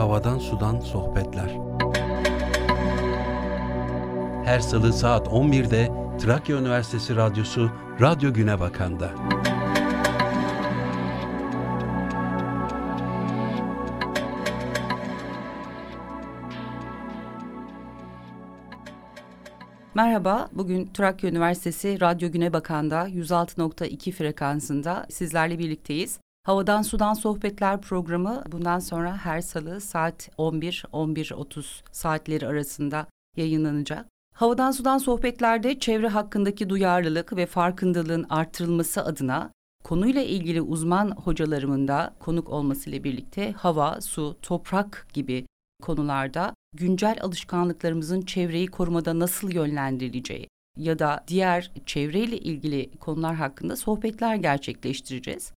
Havadan Sudan Sohbetler Her salı saat 11'de Trakya Üniversitesi Radyosu Radyo Güne Bakan'da. Merhaba, bugün Trakya Üniversitesi Radyo Güne Bakan'da 106.2 frekansında sizlerle birlikteyiz. Havadan Sudan Sohbetler programı bundan sonra her salı saat 11-11.30 saatleri arasında yayınlanacak. Havadan Sudan Sohbetler'de çevre hakkındaki duyarlılık ve farkındalığın artırılması adına konuyla ilgili uzman hocalarımın da konuk olmasıyla birlikte hava, su, toprak gibi konularda güncel alışkanlıklarımızın çevreyi korumada nasıl yönlendirileceği ya da diğer çevreyle ilgili konular hakkında sohbetler gerçekleştireceğiz.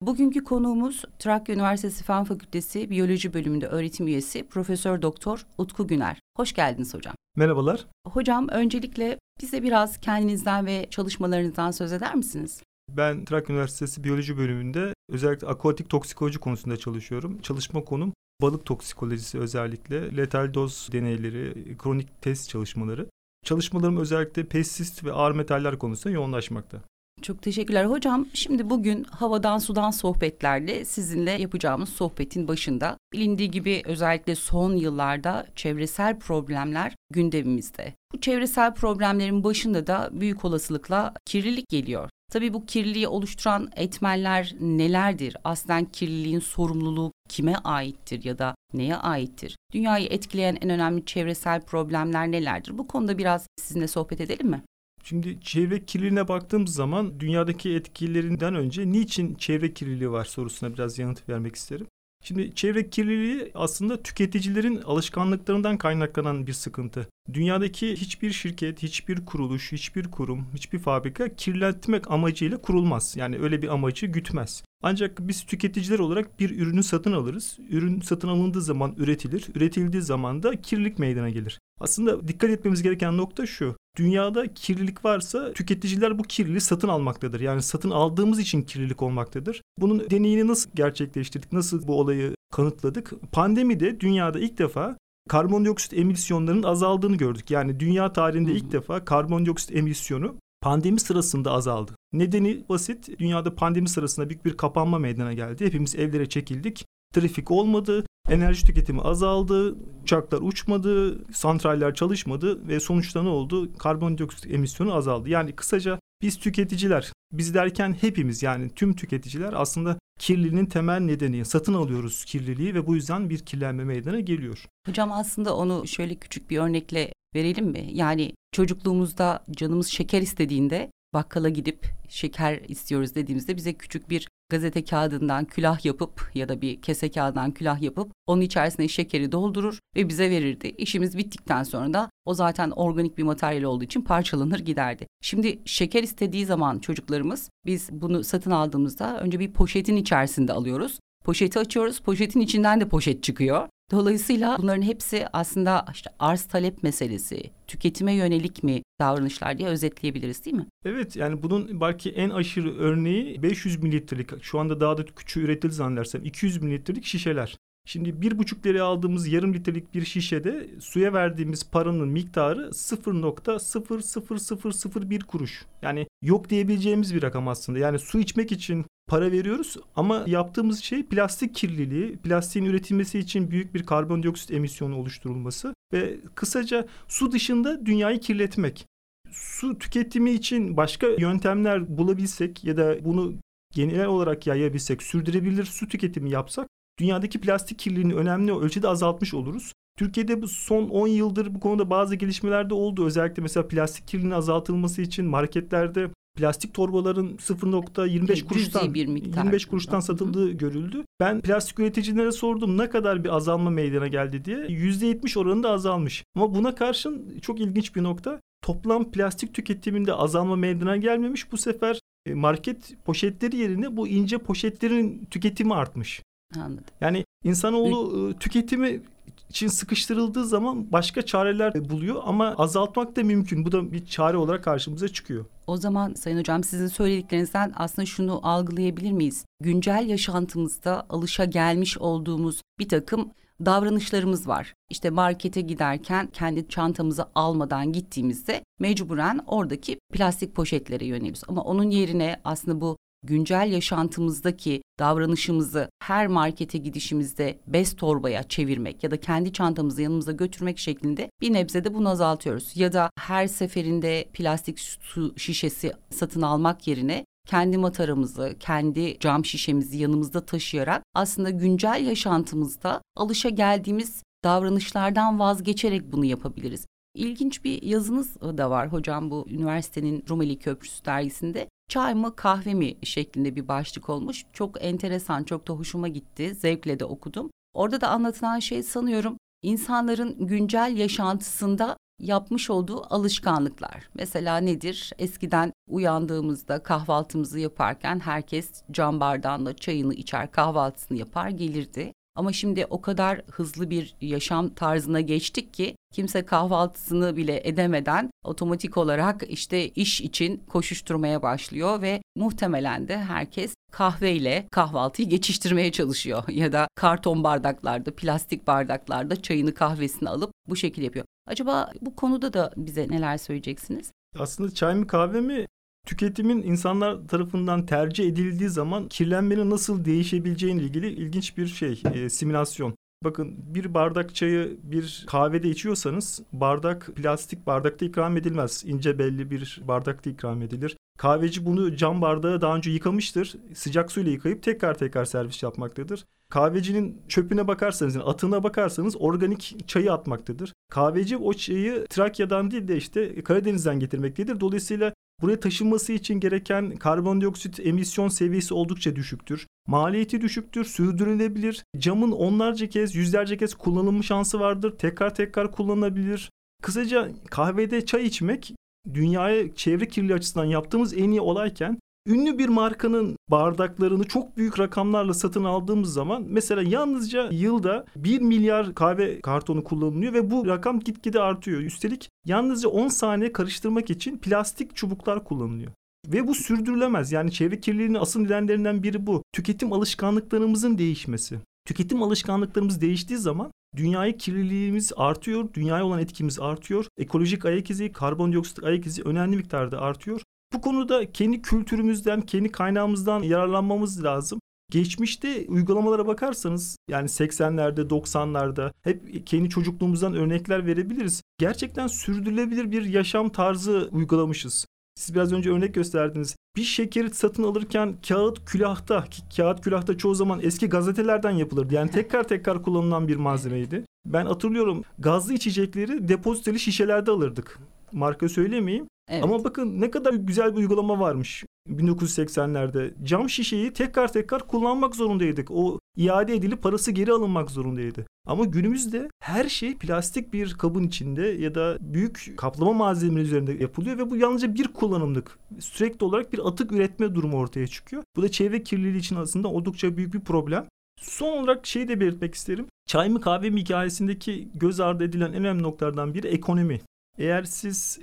Bugünkü konuğumuz Trakya Üniversitesi Fen Fakültesi Biyoloji Bölümünde öğretim üyesi Profesör Doktor Utku Güner. Hoş geldiniz hocam. Merhabalar. Hocam öncelikle bize biraz kendinizden ve çalışmalarınızdan söz eder misiniz? Ben Trakya Üniversitesi Biyoloji Bölümünde özellikle akuatik toksikoloji konusunda çalışıyorum. Çalışma konum balık toksikolojisi özellikle, letal doz deneyleri, kronik test çalışmaları. Çalışmalarım özellikle pestisit ve ağır metaller konusunda yoğunlaşmakta. Çok teşekkürler hocam. Şimdi bugün havadan sudan sohbetlerle sizinle yapacağımız sohbetin başında bilindiği gibi özellikle son yıllarda çevresel problemler gündemimizde. Bu çevresel problemlerin başında da büyük olasılıkla kirlilik geliyor. Tabii bu kirliliği oluşturan etmenler nelerdir? Aslen kirliliğin sorumluluğu kime aittir ya da neye aittir? Dünyayı etkileyen en önemli çevresel problemler nelerdir? Bu konuda biraz sizinle sohbet edelim mi? Şimdi çevre kirliliğine baktığımız zaman dünyadaki etkilerinden önce niçin çevre kirliliği var sorusuna biraz yanıt vermek isterim. Şimdi çevre kirliliği aslında tüketicilerin alışkanlıklarından kaynaklanan bir sıkıntı. Dünyadaki hiçbir şirket, hiçbir kuruluş, hiçbir kurum, hiçbir fabrika kirletmek amacıyla kurulmaz. Yani öyle bir amacı gütmez. Ancak biz tüketiciler olarak bir ürünü satın alırız. Ürün satın alındığı zaman üretilir. Üretildiği zaman da kirlilik meydana gelir. Aslında dikkat etmemiz gereken nokta şu. Dünyada kirlilik varsa tüketiciler bu kirliliği satın almaktadır. Yani satın aldığımız için kirlilik olmaktadır. Bunun deneyini nasıl gerçekleştirdik? Nasıl bu olayı kanıtladık? Pandemide dünyada ilk defa karbondioksit emisyonlarının azaldığını gördük. Yani dünya tarihinde ilk defa karbondioksit emisyonu pandemi sırasında azaldı. Nedeni basit. Dünyada pandemi sırasında büyük bir kapanma meydana geldi. Hepimiz evlere çekildik. Trafik olmadı, enerji tüketimi azaldı, uçaklar uçmadı, santraller çalışmadı ve sonuçta ne oldu? Karbondioksit emisyonu azaldı. Yani kısaca biz tüketiciler, biz derken hepimiz yani tüm tüketiciler aslında kirliliğin temel nedeni. Satın alıyoruz kirliliği ve bu yüzden bir kirlenme meydana geliyor. Hocam aslında onu şöyle küçük bir örnekle verelim mi? Yani çocukluğumuzda canımız şeker istediğinde bakkala gidip şeker istiyoruz dediğimizde bize küçük bir gazete kağıdından külah yapıp ya da bir kese kağıdından külah yapıp onun içerisine şekeri doldurur ve bize verirdi. İşimiz bittikten sonra da o zaten organik bir materyal olduğu için parçalanır giderdi. Şimdi şeker istediği zaman çocuklarımız biz bunu satın aldığımızda önce bir poşetin içerisinde alıyoruz. Poşeti açıyoruz. Poşetin içinden de poşet çıkıyor. Dolayısıyla bunların hepsi aslında işte arz talep meselesi, tüketime yönelik mi davranışlar diye özetleyebiliriz değil mi? Evet yani bunun belki en aşırı örneği 500 mililitrelik şu anda daha da küçüğü üretildi zannedersem 200 mililitrelik şişeler. Şimdi bir buçuk liraya aldığımız yarım litrelik bir şişede suya verdiğimiz paranın miktarı 0.00001 kuruş. Yani yok diyebileceğimiz bir rakam aslında. Yani su içmek için para veriyoruz ama yaptığımız şey plastik kirliliği, plastiğin üretilmesi için büyük bir karbondioksit emisyonu oluşturulması ve kısaca su dışında dünyayı kirletmek. Su tüketimi için başka yöntemler bulabilsek ya da bunu genel olarak yayabilsek, sürdürebilir su tüketimi yapsak dünyadaki plastik kirliliğini önemli ölçüde azaltmış oluruz. Türkiye'de bu son 10 yıldır bu konuda bazı gelişmeler de oldu. Özellikle mesela plastik kirliliğinin azaltılması için marketlerde plastik torbaların 0.25 kuruştan bir 25 kuruştan satıldığı görüldü. Ben plastik üreticilere sordum ne kadar bir azalma meydana geldi diye. %70 oranında azalmış. Ama buna karşın çok ilginç bir nokta. Toplam plastik tüketiminde azalma meydana gelmemiş. Bu sefer e, market poşetleri yerine bu ince poşetlerin tüketimi artmış. Anladım. Yani insanoğlu e, tüketimi için sıkıştırıldığı zaman başka çareler buluyor ama azaltmak da mümkün. Bu da bir çare olarak karşımıza çıkıyor. O zaman Sayın Hocam sizin söylediklerinizden aslında şunu algılayabilir miyiz? Güncel yaşantımızda alışa gelmiş olduğumuz bir takım davranışlarımız var. İşte markete giderken kendi çantamızı almadan gittiğimizde mecburen oradaki plastik poşetlere yöneliyoruz. Ama onun yerine aslında bu güncel yaşantımızdaki davranışımızı her markete gidişimizde bez torbaya çevirmek ya da kendi çantamızı yanımıza götürmek şeklinde bir nebze de bunu azaltıyoruz. Ya da her seferinde plastik su şişesi satın almak yerine kendi mataramızı, kendi cam şişemizi yanımızda taşıyarak aslında güncel yaşantımızda alışa geldiğimiz davranışlardan vazgeçerek bunu yapabiliriz. İlginç bir yazınız da var hocam bu üniversitenin Rumeli Köprüsü dergisinde. Çay mı kahve mi şeklinde bir başlık olmuş. Çok enteresan, çok da hoşuma gitti. Zevkle de okudum. Orada da anlatılan şey sanıyorum insanların güncel yaşantısında yapmış olduğu alışkanlıklar. Mesela nedir? Eskiden uyandığımızda kahvaltımızı yaparken herkes cam bardağında çayını içer, kahvaltısını yapar, gelirdi. Ama şimdi o kadar hızlı bir yaşam tarzına geçtik ki kimse kahvaltısını bile edemeden otomatik olarak işte iş için koşuşturmaya başlıyor ve muhtemelen de herkes kahveyle kahvaltıyı geçiştirmeye çalışıyor ya da karton bardaklarda, plastik bardaklarda çayını kahvesini alıp bu şekilde yapıyor. Acaba bu konuda da bize neler söyleyeceksiniz? Aslında çay mı kahve mi tüketimin insanlar tarafından tercih edildiği zaman kirlenmenin nasıl değişebileceğine ilgili ilginç bir şey, e, simülasyon. Bakın bir bardak çayı bir kahvede içiyorsanız bardak plastik bardakta ikram edilmez. İnce belli bir bardakta ikram edilir. Kahveci bunu cam bardağı daha önce yıkamıştır. Sıcak suyla yıkayıp tekrar tekrar servis yapmaktadır. Kahvecinin çöpüne bakarsanız, yani atığına bakarsanız organik çayı atmaktadır. Kahveci o çayı Trakya'dan değil de işte Karadeniz'den getirmektedir. Dolayısıyla Buraya taşınması için gereken karbondioksit emisyon seviyesi oldukça düşüktür. Maliyeti düşüktür, sürdürülebilir. Camın onlarca kez, yüzlerce kez kullanılma şansı vardır. Tekrar tekrar kullanılabilir. Kısaca kahvede çay içmek dünyaya çevre kirliliği açısından yaptığımız en iyi olayken ünlü bir markanın bardaklarını çok büyük rakamlarla satın aldığımız zaman mesela yalnızca yılda 1 milyar kahve kartonu kullanılıyor ve bu rakam gitgide artıyor. Üstelik yalnızca 10 saniye karıştırmak için plastik çubuklar kullanılıyor. Ve bu sürdürülemez. Yani çevre kirliliğinin asıl nedenlerinden biri bu. Tüketim alışkanlıklarımızın değişmesi. Tüketim alışkanlıklarımız değiştiği zaman dünyayı kirliliğimiz artıyor, dünyaya olan etkimiz artıyor. Ekolojik ayak izi, karbondioksit ayak izi önemli miktarda artıyor. Bu konuda kendi kültürümüzden, kendi kaynağımızdan yararlanmamız lazım. Geçmişte uygulamalara bakarsanız yani 80'lerde 90'larda hep kendi çocukluğumuzdan örnekler verebiliriz. Gerçekten sürdürülebilir bir yaşam tarzı uygulamışız. Siz biraz önce örnek gösterdiniz. Bir şekeri satın alırken kağıt külahta, ki kağıt külahta çoğu zaman eski gazetelerden yapılırdı. Yani tekrar tekrar kullanılan bir malzemeydi. Ben hatırlıyorum gazlı içecekleri depoziteli şişelerde alırdık. Marka söylemeyeyim. Evet. Ama bakın ne kadar güzel bir uygulama varmış 1980'lerde. Cam şişeyi tekrar tekrar kullanmak zorundaydık. O iade edilip parası geri alınmak zorundaydı. Ama günümüzde her şey plastik bir kabın içinde ya da büyük kaplama malzemeleri üzerinde yapılıyor ve bu yalnızca bir kullanımlık. Sürekli olarak bir atık üretme durumu ortaya çıkıyor. Bu da çevre kirliliği için aslında oldukça büyük bir problem. Son olarak şeyi de belirtmek isterim. Çay mı kahve mi hikayesindeki göz ardı edilen en önemli noktalardan biri ekonomi. Eğer siz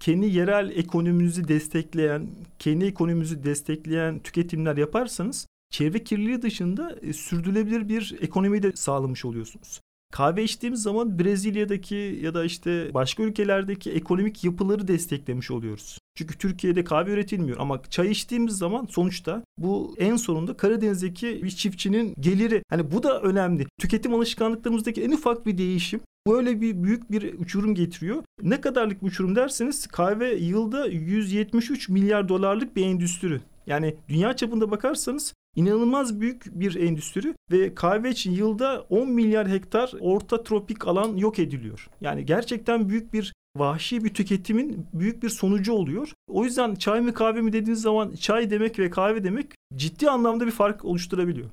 kendi yerel ekonominizi destekleyen, kendi ekonomimizi destekleyen tüketimler yaparsanız çevre kirliliği dışında e, sürdürülebilir bir ekonomi de sağlamış oluyorsunuz. Kahve içtiğimiz zaman Brezilya'daki ya da işte başka ülkelerdeki ekonomik yapıları desteklemiş oluyoruz. Çünkü Türkiye'de kahve üretilmiyor ama çay içtiğimiz zaman sonuçta bu en sonunda Karadeniz'deki bir çiftçinin geliri. Hani bu da önemli. Tüketim alışkanlıklarımızdaki en ufak bir değişim böyle bir büyük bir uçurum getiriyor. Ne kadarlık bir uçurum derseniz kahve yılda 173 milyar dolarlık bir endüstri. Yani dünya çapında bakarsanız inanılmaz büyük bir endüstri ve kahve için yılda 10 milyar hektar orta tropik alan yok ediliyor. Yani gerçekten büyük bir vahşi bir tüketimin büyük bir sonucu oluyor. O yüzden çay mı kahve mi dediğiniz zaman çay demek ve kahve demek ciddi anlamda bir fark oluşturabiliyor.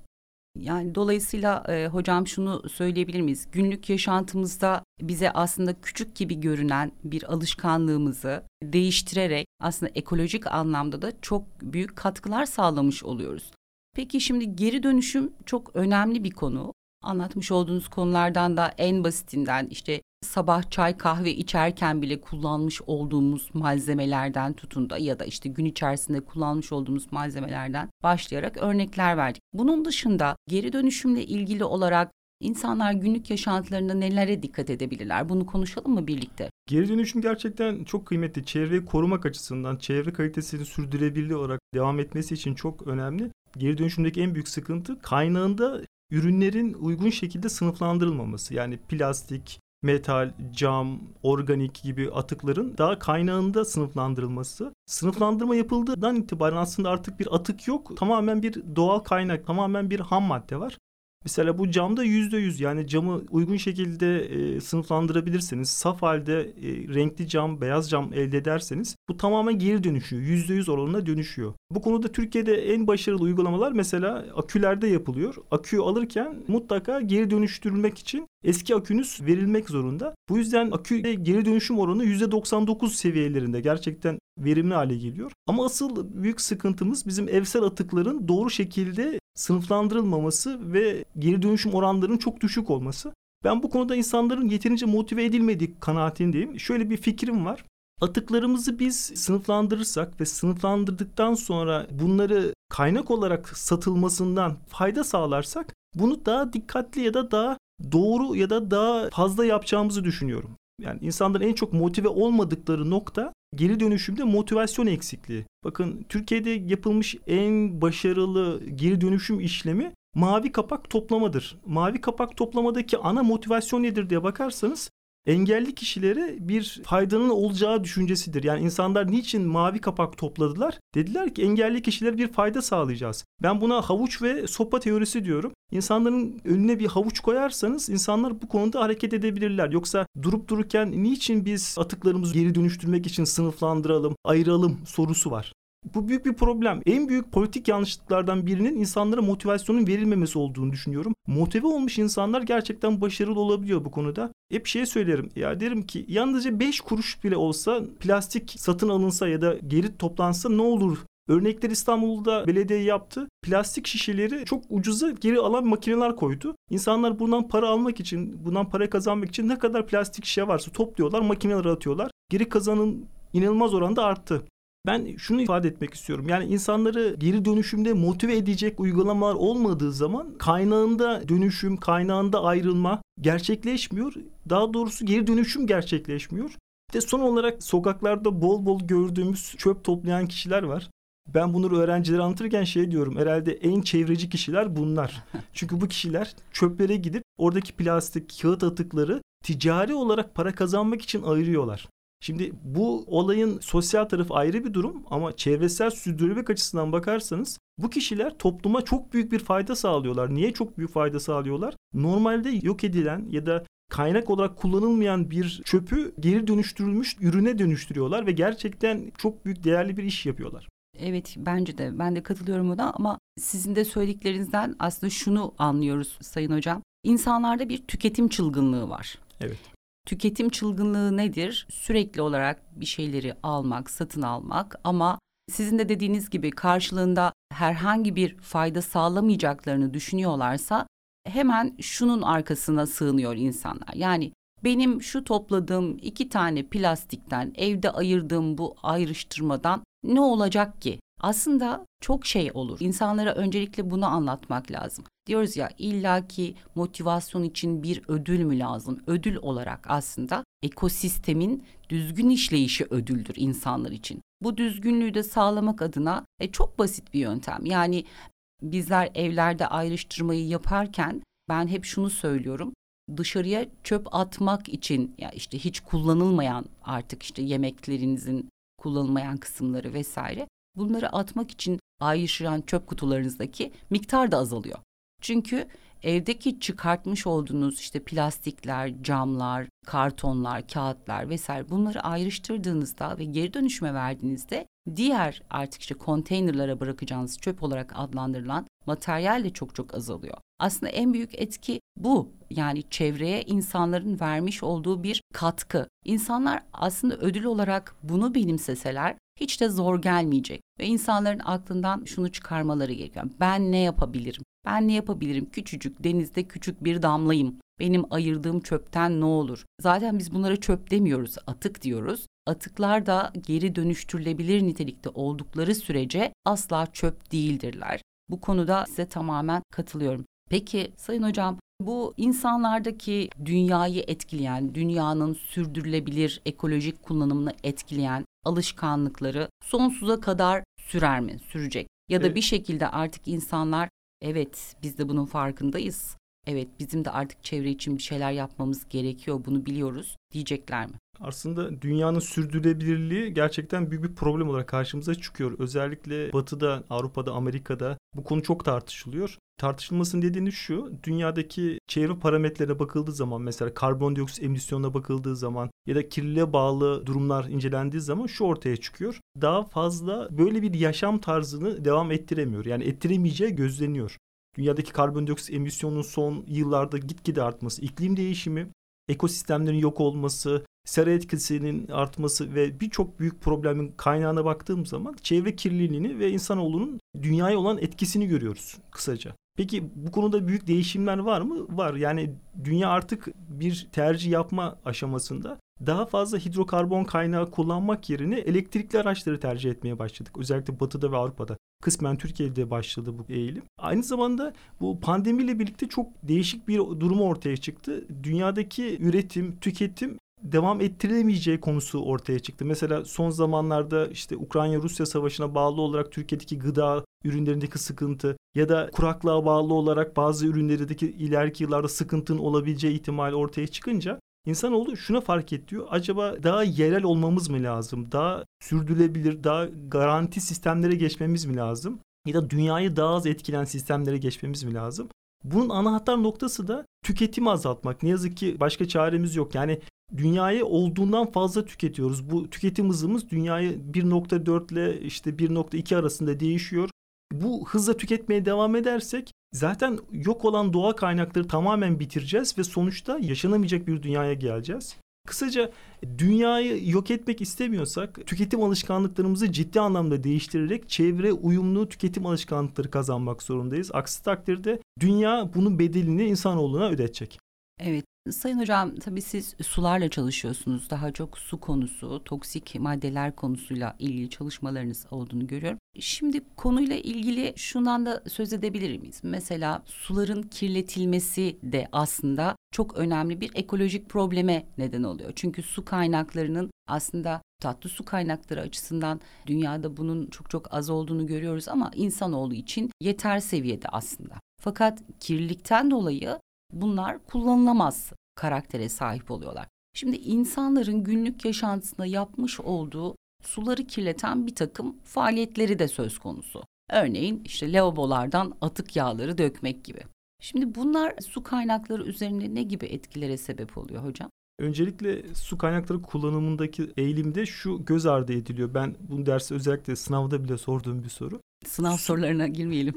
Yani dolayısıyla e, hocam şunu söyleyebilir miyiz? Günlük yaşantımızda bize aslında küçük gibi görünen bir alışkanlığımızı değiştirerek aslında ekolojik anlamda da çok büyük katkılar sağlamış oluyoruz. Peki şimdi geri dönüşüm çok önemli bir konu. Anlatmış olduğunuz konulardan da en basitinden işte sabah çay kahve içerken bile kullanmış olduğumuz malzemelerden tutun da ya da işte gün içerisinde kullanmış olduğumuz malzemelerden başlayarak örnekler verdik. Bunun dışında geri dönüşümle ilgili olarak İnsanlar günlük yaşantılarında nelere dikkat edebilirler? Bunu konuşalım mı birlikte? Geri dönüşüm gerçekten çok kıymetli. Çevreyi korumak açısından, çevre kalitesini sürdürülebilir olarak devam etmesi için çok önemli. Geri dönüşümdeki en büyük sıkıntı kaynağında ürünlerin uygun şekilde sınıflandırılmaması. Yani plastik, metal, cam, organik gibi atıkların daha kaynağında sınıflandırılması. Sınıflandırma yapıldığından itibaren aslında artık bir atık yok. Tamamen bir doğal kaynak, tamamen bir ham madde var. Mesela bu camda yüzde yüz yani camı uygun şekilde e, sınıflandırabilirseniz saf halde e, renkli cam, beyaz cam elde ederseniz bu tamamen geri dönüşüyor. Yüzde yüz oranına dönüşüyor. Bu konuda Türkiye'de en başarılı uygulamalar mesela akülerde yapılıyor. Aküyü alırken mutlaka geri dönüştürülmek için eski akünüz verilmek zorunda. Bu yüzden akü geri dönüşüm oranı yüzde 99 seviyelerinde gerçekten verimli hale geliyor. Ama asıl büyük sıkıntımız bizim evsel atıkların doğru şekilde sınıflandırılmaması ve geri dönüşüm oranlarının çok düşük olması. Ben bu konuda insanların yeterince motive edilmediği kanaatindeyim. Şöyle bir fikrim var. Atıklarımızı biz sınıflandırırsak ve sınıflandırdıktan sonra bunları kaynak olarak satılmasından fayda sağlarsak bunu daha dikkatli ya da daha doğru ya da daha fazla yapacağımızı düşünüyorum. Yani insanların en çok motive olmadıkları nokta geri dönüşümde motivasyon eksikliği. Bakın Türkiye'de yapılmış en başarılı geri dönüşüm işlemi mavi kapak toplamadır. Mavi kapak toplamadaki ana motivasyon nedir diye bakarsanız engelli kişilere bir faydanın olacağı düşüncesidir. Yani insanlar niçin mavi kapak topladılar? Dediler ki engelli kişilere bir fayda sağlayacağız. Ben buna havuç ve sopa teorisi diyorum. İnsanların önüne bir havuç koyarsanız insanlar bu konuda hareket edebilirler. Yoksa durup dururken niçin biz atıklarımızı geri dönüştürmek için sınıflandıralım, ayıralım sorusu var. Bu büyük bir problem. En büyük politik yanlışlıklardan birinin insanlara motivasyonun verilmemesi olduğunu düşünüyorum. Motive olmuş insanlar gerçekten başarılı olabiliyor bu konuda. Hep şey söylerim. Ya derim ki yalnızca 5 kuruş bile olsa plastik satın alınsa ya da geri toplansa ne olur Örnekler İstanbul'da belediye yaptı. Plastik şişeleri çok ucuza geri alan makineler koydu. İnsanlar bundan para almak için, bundan para kazanmak için ne kadar plastik şişe varsa topluyorlar, makinelere atıyorlar. Geri kazanın inanılmaz oranda arttı. Ben şunu ifade etmek istiyorum. Yani insanları geri dönüşümde motive edecek uygulamalar olmadığı zaman kaynağında dönüşüm, kaynağında ayrılma gerçekleşmiyor. Daha doğrusu geri dönüşüm gerçekleşmiyor. Bir de son olarak sokaklarda bol bol gördüğümüz çöp toplayan kişiler var. Ben bunları öğrencilere anlatırken şey diyorum. Herhalde en çevreci kişiler bunlar. Çünkü bu kişiler çöplere gidip oradaki plastik, kağıt atıkları ticari olarak para kazanmak için ayırıyorlar. Şimdi bu olayın sosyal tarafı ayrı bir durum ama çevresel sürdürülebilirlik açısından bakarsanız bu kişiler topluma çok büyük bir fayda sağlıyorlar. Niye çok büyük fayda sağlıyorlar? Normalde yok edilen ya da kaynak olarak kullanılmayan bir çöpü geri dönüştürülmüş ürüne dönüştürüyorlar ve gerçekten çok büyük değerli bir iş yapıyorlar. Evet bence de ben de katılıyorum buna ama sizin de söylediklerinizden aslında şunu anlıyoruz Sayın Hocam. İnsanlarda bir tüketim çılgınlığı var. Evet. Tüketim çılgınlığı nedir? Sürekli olarak bir şeyleri almak, satın almak ama sizin de dediğiniz gibi karşılığında herhangi bir fayda sağlamayacaklarını düşünüyorlarsa hemen şunun arkasına sığınıyor insanlar. Yani benim şu topladığım iki tane plastikten, evde ayırdığım bu ayrıştırmadan ne olacak ki? Aslında çok şey olur. İnsanlara öncelikle bunu anlatmak lazım. Diyoruz ya illaki motivasyon için bir ödül mü lazım? Ödül olarak aslında ekosistemin düzgün işleyişi ödüldür insanlar için. Bu düzgünlüğü de sağlamak adına e, çok basit bir yöntem. Yani bizler evlerde ayrıştırmayı yaparken ben hep şunu söylüyorum. Dışarıya çöp atmak için ya işte hiç kullanılmayan artık işte yemeklerinizin kullanılmayan kısımları vesaire bunları atmak için ayrıştıran çöp kutularınızdaki miktar da azalıyor. Çünkü evdeki çıkartmış olduğunuz işte plastikler, camlar, kartonlar, kağıtlar vesaire bunları ayrıştırdığınızda ve geri dönüşüme verdiğinizde diğer artık işte konteynerlara bırakacağınız çöp olarak adlandırılan materyal de çok çok azalıyor. Aslında en büyük etki bu. Yani çevreye insanların vermiş olduğu bir katkı. İnsanlar aslında ödül olarak bunu benimseseler hiç de zor gelmeyecek. Ve insanların aklından şunu çıkarmaları gerekiyor. Ben ne yapabilirim? Ben ne yapabilirim? Küçücük denizde küçük bir damlayım. Benim ayırdığım çöpten ne olur? Zaten biz bunlara çöp demiyoruz, atık diyoruz. Atıklar da geri dönüştürülebilir nitelikte oldukları sürece asla çöp değildirler. Bu konuda size tamamen katılıyorum. Peki Sayın Hocam bu insanlardaki dünyayı etkileyen, dünyanın sürdürülebilir ekolojik kullanımını etkileyen alışkanlıkları sonsuza kadar sürer mi, sürecek? Ya da evet. bir şekilde artık insanlar evet biz de bunun farkındayız. Evet bizim de artık çevre için bir şeyler yapmamız gerekiyor bunu biliyoruz diyecekler mi? Aslında dünyanın sürdürülebilirliği gerçekten büyük bir problem olarak karşımıza çıkıyor. Özellikle Batı'da, Avrupa'da, Amerika'da bu konu çok tartışılıyor. Tartışılmasının nedeni şu, dünyadaki çevre parametrelerine bakıldığı zaman mesela karbondioksit emisyonuna bakıldığı zaman ya da kirliliğe bağlı durumlar incelendiği zaman şu ortaya çıkıyor. Daha fazla böyle bir yaşam tarzını devam ettiremiyor. Yani ettiremeyeceği gözleniyor. Dünyadaki karbondioksit emisyonunun son yıllarda gitgide artması, iklim değişimi, ekosistemlerin yok olması, sera etkisinin artması ve birçok büyük problemin kaynağına baktığım zaman çevre kirliliğini ve insanoğlunun dünyaya olan etkisini görüyoruz kısaca. Peki bu konuda büyük değişimler var mı? Var. Yani dünya artık bir tercih yapma aşamasında daha fazla hidrokarbon kaynağı kullanmak yerine elektrikli araçları tercih etmeye başladık. Özellikle Batı'da ve Avrupa'da. Kısmen Türkiye'de başladı bu eğilim. Aynı zamanda bu pandemiyle birlikte çok değişik bir durum ortaya çıktı. Dünyadaki üretim, tüketim devam ettirilemeyeceği konusu ortaya çıktı. Mesela son zamanlarda işte Ukrayna-Rusya savaşına bağlı olarak Türkiye'deki gıda ürünlerindeki sıkıntı ya da kuraklığa bağlı olarak bazı ürünlerindeki ileriki yıllarda sıkıntının olabileceği ihtimali ortaya çıkınca İnsanoğlu şuna fark et diyor. Acaba daha yerel olmamız mı lazım? Daha sürdürülebilir, daha garanti sistemlere geçmemiz mi lazım? Ya da dünyayı daha az etkilen sistemlere geçmemiz mi lazım? Bunun anahtar noktası da tüketimi azaltmak. Ne yazık ki başka çaremiz yok. Yani dünyayı olduğundan fazla tüketiyoruz. Bu tüketim hızımız dünyayı 1.4 ile işte 1.2 arasında değişiyor. Bu hızla tüketmeye devam edersek zaten yok olan doğa kaynakları tamamen bitireceğiz ve sonuçta yaşanamayacak bir dünyaya geleceğiz. Kısaca dünyayı yok etmek istemiyorsak tüketim alışkanlıklarımızı ciddi anlamda değiştirerek çevre uyumlu tüketim alışkanlıkları kazanmak zorundayız. Aksi takdirde dünya bunun bedelini insanoğluna ödetecek. Evet. Sayın Hocam tabii siz sularla çalışıyorsunuz. Daha çok su konusu, toksik maddeler konusuyla ilgili çalışmalarınız olduğunu görüyorum. Şimdi konuyla ilgili şundan da söz edebilir miyiz? Mesela suların kirletilmesi de aslında çok önemli bir ekolojik probleme neden oluyor. Çünkü su kaynaklarının aslında tatlı su kaynakları açısından dünyada bunun çok çok az olduğunu görüyoruz ama insanoğlu için yeter seviyede aslında. Fakat kirlilikten dolayı bunlar kullanılamaz karaktere sahip oluyorlar. Şimdi insanların günlük yaşantısında yapmış olduğu suları kirleten bir takım faaliyetleri de söz konusu. Örneğin işte lavabolardan atık yağları dökmek gibi. Şimdi bunlar su kaynakları üzerinde ne gibi etkilere sebep oluyor hocam? Öncelikle su kaynakları kullanımındaki eğilimde şu göz ardı ediliyor. Ben bu dersi özellikle sınavda bile sorduğum bir soru. Sınav sorularına girmeyelim.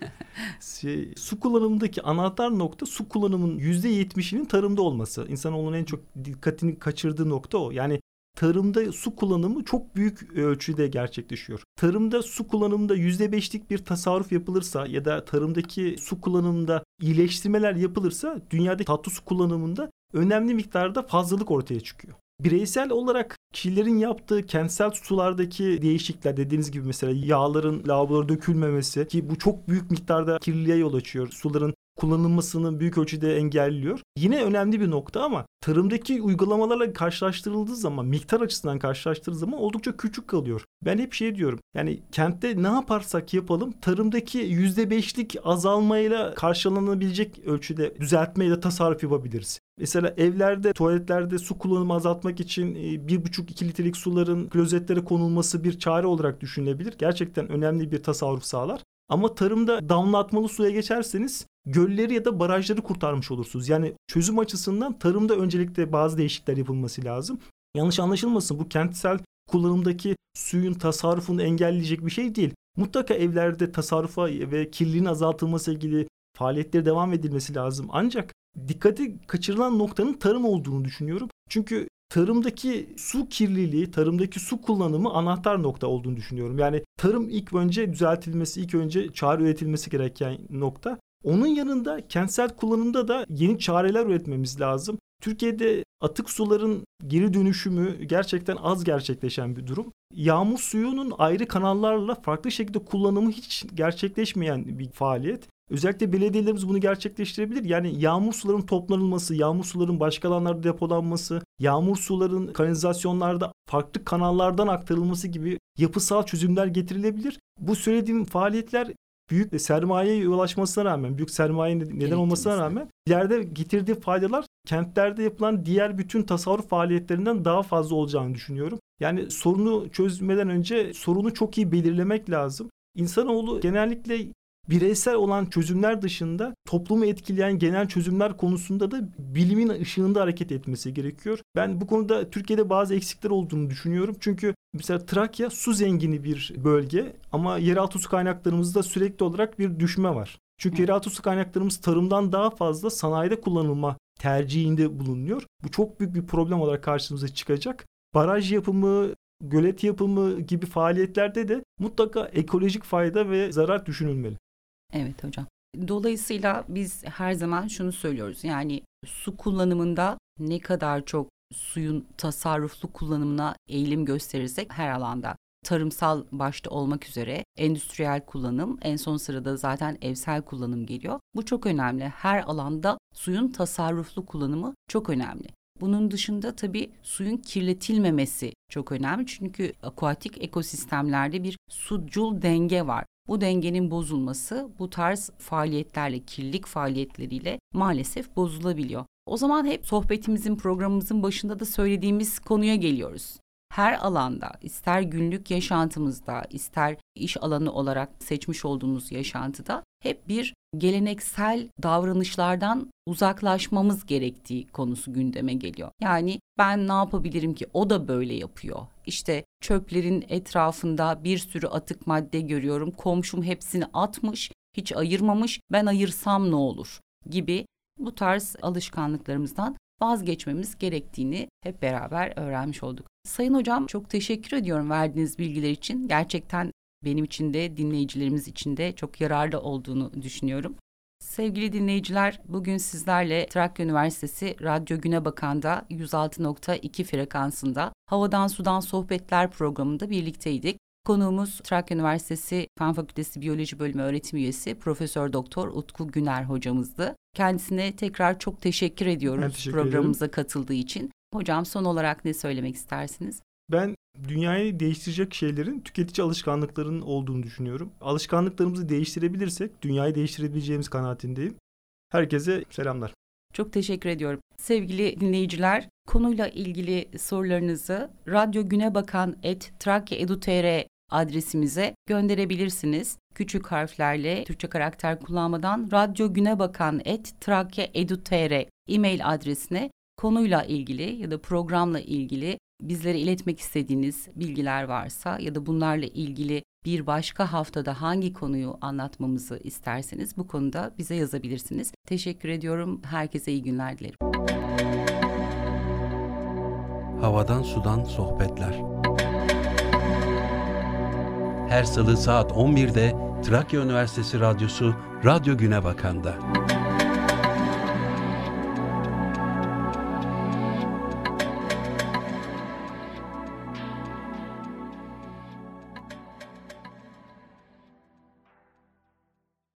şey, su kullanımındaki anahtar nokta su kullanımının yüzde yetmişinin tarımda olması. İnsanoğlunun en çok dikkatini kaçırdığı nokta o. Yani tarımda su kullanımı çok büyük ölçüde gerçekleşiyor. Tarımda su kullanımında yüzde beşlik bir tasarruf yapılırsa ya da tarımdaki su kullanımında iyileştirmeler yapılırsa dünyadaki tatlı su kullanımında önemli miktarda fazlalık ortaya çıkıyor. Bireysel olarak kişilerin yaptığı kentsel sulardaki değişiklikler dediğiniz gibi mesela yağların lavabolara dökülmemesi ki bu çok büyük miktarda kirliliğe yol açıyor. Suların kullanılmasını büyük ölçüde engelliyor. Yine önemli bir nokta ama tarımdaki uygulamalarla karşılaştırıldığı zaman miktar açısından karşılaştırıldığı zaman oldukça küçük kalıyor. Ben hep şey diyorum yani kentte ne yaparsak yapalım tarımdaki yüzde beşlik azalmayla karşılanabilecek ölçüde düzeltme ya da tasarruf yapabiliriz. Mesela evlerde, tuvaletlerde su kullanımı azaltmak için e, bir buçuk iki litrelik suların klozetlere konulması bir çare olarak düşünülebilir. Gerçekten önemli bir tasarruf sağlar. Ama tarımda damlatmalı suya geçerseniz gölleri ya da barajları kurtarmış olursunuz. Yani çözüm açısından tarımda öncelikle bazı değişiklikler yapılması lazım. Yanlış anlaşılmasın bu kentsel kullanımdaki suyun tasarrufunu engelleyecek bir şey değil. Mutlaka evlerde tasarrufa ve kirliliğin azaltılması ilgili faaliyetleri devam edilmesi lazım. Ancak dikkati kaçırılan noktanın tarım olduğunu düşünüyorum. Çünkü tarımdaki su kirliliği, tarımdaki su kullanımı anahtar nokta olduğunu düşünüyorum. Yani tarım ilk önce düzeltilmesi, ilk önce çare üretilmesi gereken nokta. Onun yanında kentsel kullanımda da yeni çareler üretmemiz lazım. Türkiye'de atık suların geri dönüşümü gerçekten az gerçekleşen bir durum. Yağmur suyunun ayrı kanallarla farklı şekilde kullanımı hiç gerçekleşmeyen bir faaliyet. Özellikle belediyelerimiz bunu gerçekleştirebilir. Yani yağmur suların toplanılması, yağmur suların başka alanlarda depolanması, yağmur suların kanalizasyonlarda farklı kanallardan aktarılması gibi yapısal çözümler getirilebilir. Bu söylediğim faaliyetler büyük sermayeye ulaşmasına rağmen, büyük sermaye neden olmasına rağmen ileride getirdiği faydalar kentlerde yapılan diğer bütün tasarruf faaliyetlerinden daha fazla olacağını düşünüyorum. Yani sorunu çözmeden önce sorunu çok iyi belirlemek lazım. İnsanoğlu genellikle bireysel olan çözümler dışında toplumu etkileyen genel çözümler konusunda da bilimin ışığında hareket etmesi gerekiyor. Ben bu konuda Türkiye'de bazı eksikler olduğunu düşünüyorum. Çünkü mesela Trakya su zengini bir bölge ama yeraltı su kaynaklarımızda sürekli olarak bir düşme var. Çünkü yeraltı su kaynaklarımız tarımdan daha fazla sanayide kullanılma tercihinde bulunuyor. Bu çok büyük bir problem olarak karşımıza çıkacak. Baraj yapımı, gölet yapımı gibi faaliyetlerde de mutlaka ekolojik fayda ve zarar düşünülmeli. Evet hocam. Dolayısıyla biz her zaman şunu söylüyoruz. Yani su kullanımında ne kadar çok suyun tasarruflu kullanımına eğilim gösterirsek her alanda tarımsal başta olmak üzere endüstriyel kullanım en son sırada zaten evsel kullanım geliyor. Bu çok önemli. Her alanda suyun tasarruflu kullanımı çok önemli. Bunun dışında tabii suyun kirletilmemesi çok önemli. Çünkü akuatik ekosistemlerde bir sucul denge var. Bu dengenin bozulması bu tarz faaliyetlerle, kirlilik faaliyetleriyle maalesef bozulabiliyor. O zaman hep sohbetimizin, programımızın başında da söylediğimiz konuya geliyoruz her alanda ister günlük yaşantımızda ister iş alanı olarak seçmiş olduğumuz yaşantıda hep bir geleneksel davranışlardan uzaklaşmamız gerektiği konusu gündeme geliyor. Yani ben ne yapabilirim ki o da böyle yapıyor. İşte çöplerin etrafında bir sürü atık madde görüyorum. Komşum hepsini atmış, hiç ayırmamış. Ben ayırsam ne olur gibi bu tarz alışkanlıklarımızdan vazgeçmemiz gerektiğini hep beraber öğrenmiş olduk. Sayın hocam çok teşekkür ediyorum verdiğiniz bilgiler için. Gerçekten benim için de dinleyicilerimiz için de çok yararlı olduğunu düşünüyorum. Sevgili dinleyiciler, bugün sizlerle Trakya Üniversitesi Radyo Güne Bakan'da 106.2 frekansında Havadan Sudan Sohbetler programında birlikteydik. Konuğumuz Trakya Üniversitesi Fen Fakültesi Biyoloji Bölümü öğretim üyesi Profesör Doktor Utku Güner hocamızdı. Kendisine tekrar çok teşekkür ediyoruz teşekkür programımıza ederim. katıldığı için. Hocam son olarak ne söylemek istersiniz? Ben dünyayı değiştirecek şeylerin tüketici alışkanlıklarının olduğunu düşünüyorum. Alışkanlıklarımızı değiştirebilirsek dünyayı değiştirebileceğimiz kanaatindeyim. Herkese selamlar. Çok teşekkür ediyorum. Sevgili dinleyiciler, konuyla ilgili sorularınızı Radyo Güne Bakan et Trakya adresimize gönderebilirsiniz. Küçük harflerle Türkçe karakter kullanmadan Radyo Güne Bakan et Trakya e-mail adresine konuyla ilgili ya da programla ilgili bizlere iletmek istediğiniz bilgiler varsa ya da bunlarla ilgili bir başka haftada hangi konuyu anlatmamızı isterseniz bu konuda bize yazabilirsiniz. Teşekkür ediyorum. Herkese iyi günler dilerim. Havadan sudan sohbetler. Her salı saat 11'de Trakya Üniversitesi Radyosu Radyo Güne Bakan'da.